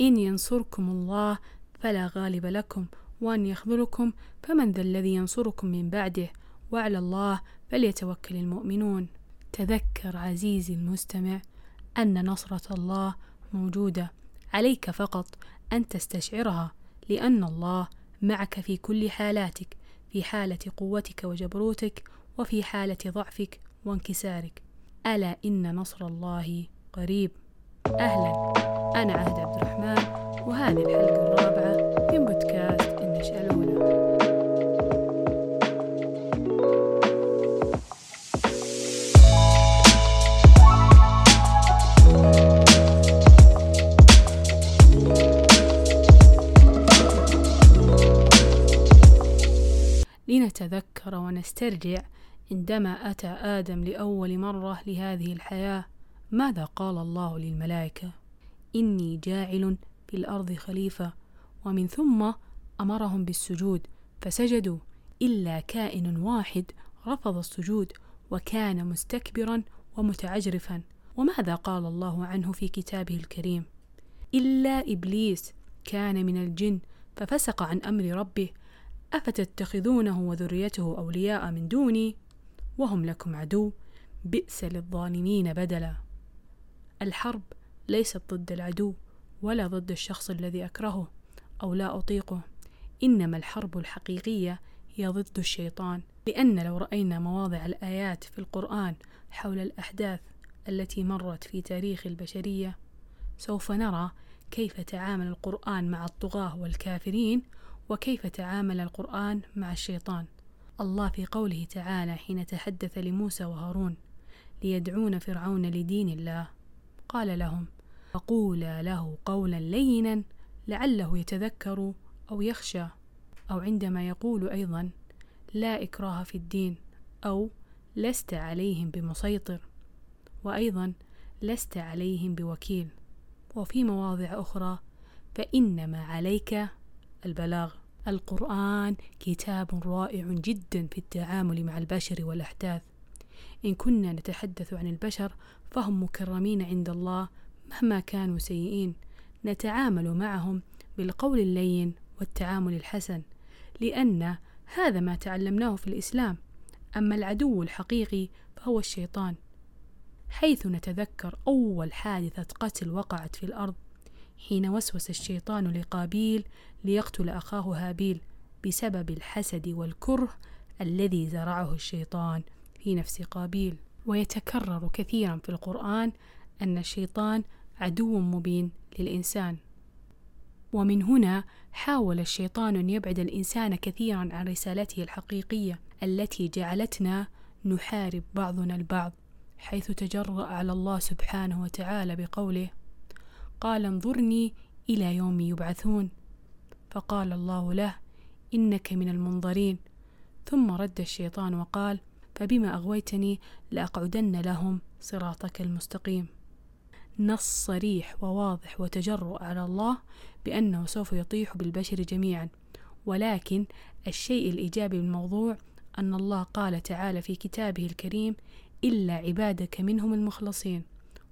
إن ينصركم الله فلا غالب لكم وأن يخذلكم فمن ذا الذي ينصركم من بعده وعلى الله فليتوكل المؤمنون. تذكر عزيزي المستمع أن نصرة الله موجودة عليك فقط أن تستشعرها لأن الله معك في كل حالاتك في حالة قوتك وجبروتك وفي حالة ضعفك وانكسارك. ألا إن نصر الله قريب؟ أهلا. أنا وهذه الحلقة الرابعة من بودكاست النشأة الأولى لنتذكر ونسترجع عندما أتى آدم لأول مرة لهذه الحياة ماذا قال الله للملائكة؟ إني جاعل في الأرض خليفة ومن ثم أمرهم بالسجود فسجدوا إلا كائن واحد رفض السجود وكان مستكبرا ومتعجرفا. وماذا قال الله عنه في كتابه الكريم؟ إلا إبليس كان من الجن ففسق عن أمر ربه أفتتخذونه وذريته أولياء من دوني؟ وهم لكم عدو بئس للظالمين بدلا. الحرب ليست ضد العدو. ولا ضد الشخص الذي أكرهه أو لا أطيقه. إنما الحرب الحقيقية هي ضد الشيطان لأن لو رأينا مواضع الآيات في القرآن حول الأحداث التي مرت في تاريخ البشرية سوف نرى كيف تعامل القرآن مع الطغاة والكافرين وكيف تعامل القرآن مع الشيطان. الله في قوله تعالى حين تحدث لموسى وهارون ليدعون فرعون لدين الله قال لهم فقولا له قولا لينا لعله يتذكر أو يخشى أو عندما يقول أيضا لا إكراه في الدين أو لست عليهم بمسيطر وأيضا لست عليهم بوكيل. وفي مواضع أخرى فإنما عليك البلاغ. القرآن كتاب رائع جدا في التعامل مع البشر والأحداث. إن كنا نتحدث عن البشر فهم مكرمين عند الله مهما كانوا سيئين نتعامل معهم بالقول اللين والتعامل الحسن لأن هذا ما تعلمناه في الإسلام. أما العدو الحقيقي فهو الشيطان. حيث نتذكر أول حادثة قتل وقعت في الأرض حين وسوس الشيطان لقابيل ليقتل أخاه هابيل بسبب الحسد والكره الذي زرعه الشيطان في نفس قابيل. ويتكرر كثيرا في القرآن أن الشيطان عدو مبين للإنسان. ومن هنا حاول الشيطان أن يبعد الإنسان كثيرا عن رسالته الحقيقية التي جعلتنا نحارب بعضنا البعض حيث تجرأ على الله سبحانه وتعالى بقوله قال انظرني إلى يوم يبعثون فقال الله له إنك من المنظرين ثم رد الشيطان وقال فبما أغويتني لأقعدن لهم صراطك المستقيم نص صريح وواضح وتجرؤ على الله بأنه سوف يطيح بالبشر جميعا. ولكن الشيء الإيجابي بالموضوع أن الله قال تعالى في كتابه الكريم إلا عبادك منهم المخلصين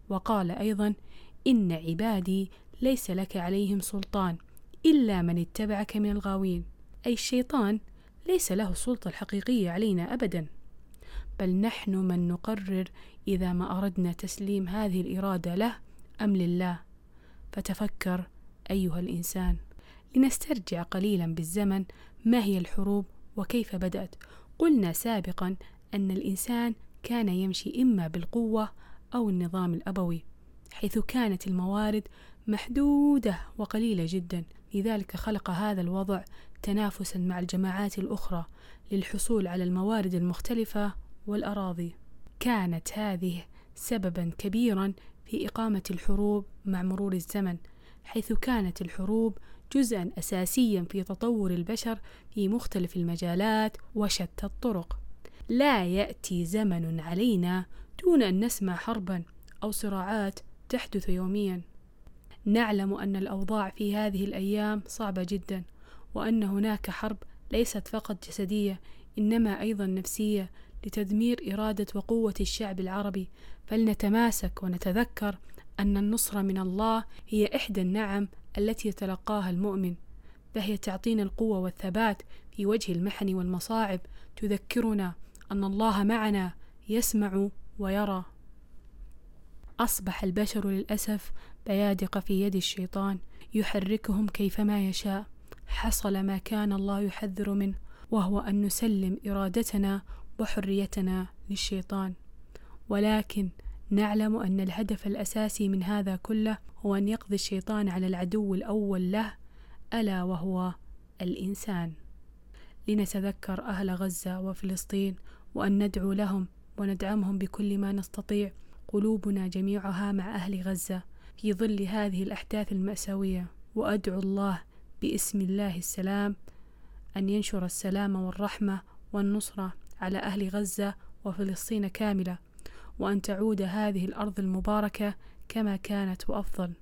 وقال أيضا إن عبادي ليس لك عليهم سلطان إلا من اتبعك من الغاوين أي الشيطان ليس له السلطة الحقيقية علينا أبدا. بل نحن من نقرر إذا ما أردنا تسليم هذه الإرادة له أم لله. فتفكر أيها الإنسان لنسترجع قليلا بالزمن ما هي الحروب وكيف بدأت. قلنا سابقا أن الإنسان كان يمشي إما بالقوة أو النظام الأبوي حيث كانت الموارد محدودة وقليلة جدا. لذلك خلق هذا الوضع تنافسا مع الجماعات الأخرى للحصول على الموارد المختلفة والأراضي. كانت هذه سببا كبيرا في إقامة الحروب مع مرور الزمن حيث كانت الحروب جزءا أساسيا في تطور البشر في مختلف المجالات وشتى الطرق. لا يأتي زمن علينا دون أن نسمع حربا أو صراعات تحدث يوميا. نعلم أن الأوضاع في هذه الأيام صعبة جدا وأن هناك حرب ليست فقط جسدية إنما أيضا نفسية لتدمير إرادة وقوة الشعب العربي فلنتماسك ونتذكر أن النصرة من الله هي إحدى النعم التي يتلقاها المؤمن فهي تعطينا القوة والثبات في وجه المحن والمصاعب. تذكرنا أن الله معنا يسمع ويرى. أصبح البشر للأسف بيادق في يد الشيطان يحركهم كيفما يشاء. حصل ما كان الله يحذر منه وهو أن نسلم إرادتنا وحريتنا للشيطان. ولكن نعلم أن الهدف الأساسي من هذا كله هو أن يقضي الشيطان على العدو الأول له ألا وهو الإنسان. لنتذكر أهل غزة وفلسطين وأن ندعو لهم وندعمهم بكل ما نستطيع قلوبنا جميعها مع أهل غزة في ظل هذه الأحداث المأساوية. وأدعو الله باسم الله السلام أن ينشر السلام والرحمة والنصرة على أهل غزة وفلسطين كاملة وأن تعود هذه الأرض المباركة كما كانت وأفضل.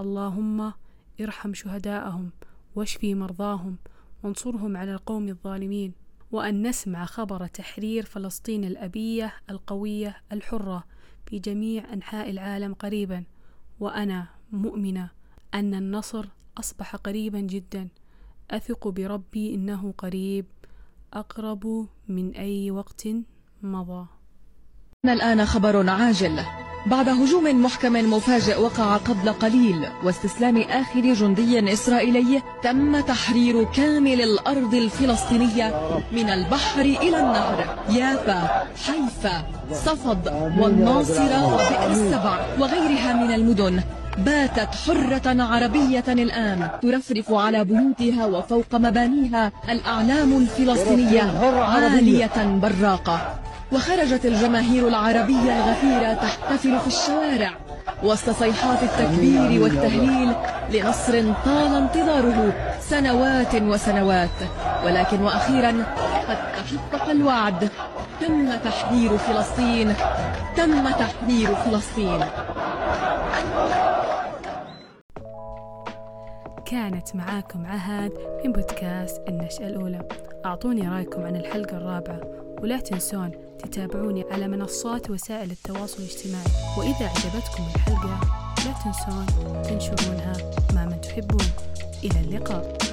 اللهم ارحم شهداءهم واشفي مرضاهم وانصرهم على القوم الظالمين وأن نسمع خبر تحرير فلسطين الأبية القوية الحرة في جميع أنحاء العالم قريبا. وأنا مؤمنة أن النصر أصبح قريبا جدا. أثق بربي إنه قريب. أقرب من أي وقت مضى. الآن خبر عاجل. بعد هجوم محكم مفاجئ وقع قبل قليل واستسلام آخر جندي إسرائيلي تم تحرير كامل الأرض الفلسطينية من البحر إلى النهر. يافا حيفا صفد والناصرة وبئر السبع وغيرها من المدن. باتت حرة عربية الآن ترفرف على بيوتها وفوق مبانيها الأعلام الفلسطينية عالية براقة. وخرجت الجماهير العربية الغفيرة تحتفل في الشوارع وسط صيحات التكبير والتهليل لنصر طال انتظاره سنوات وسنوات. ولكن وأخيرا قد تحقق الوعد. تم تحرير فلسطين. تم تحرير فلسطين. كانت معاكم عهد من بودكاست النشأة الأولى. أعطوني رأيكم عن الحلقة الرابعة ولا تنسون تتابعوني على منصات وسائل التواصل الاجتماعي. وإذا أعجبتكم الحلقة لا تنسون تنشرونها مع من تحبون. إلى اللقاء.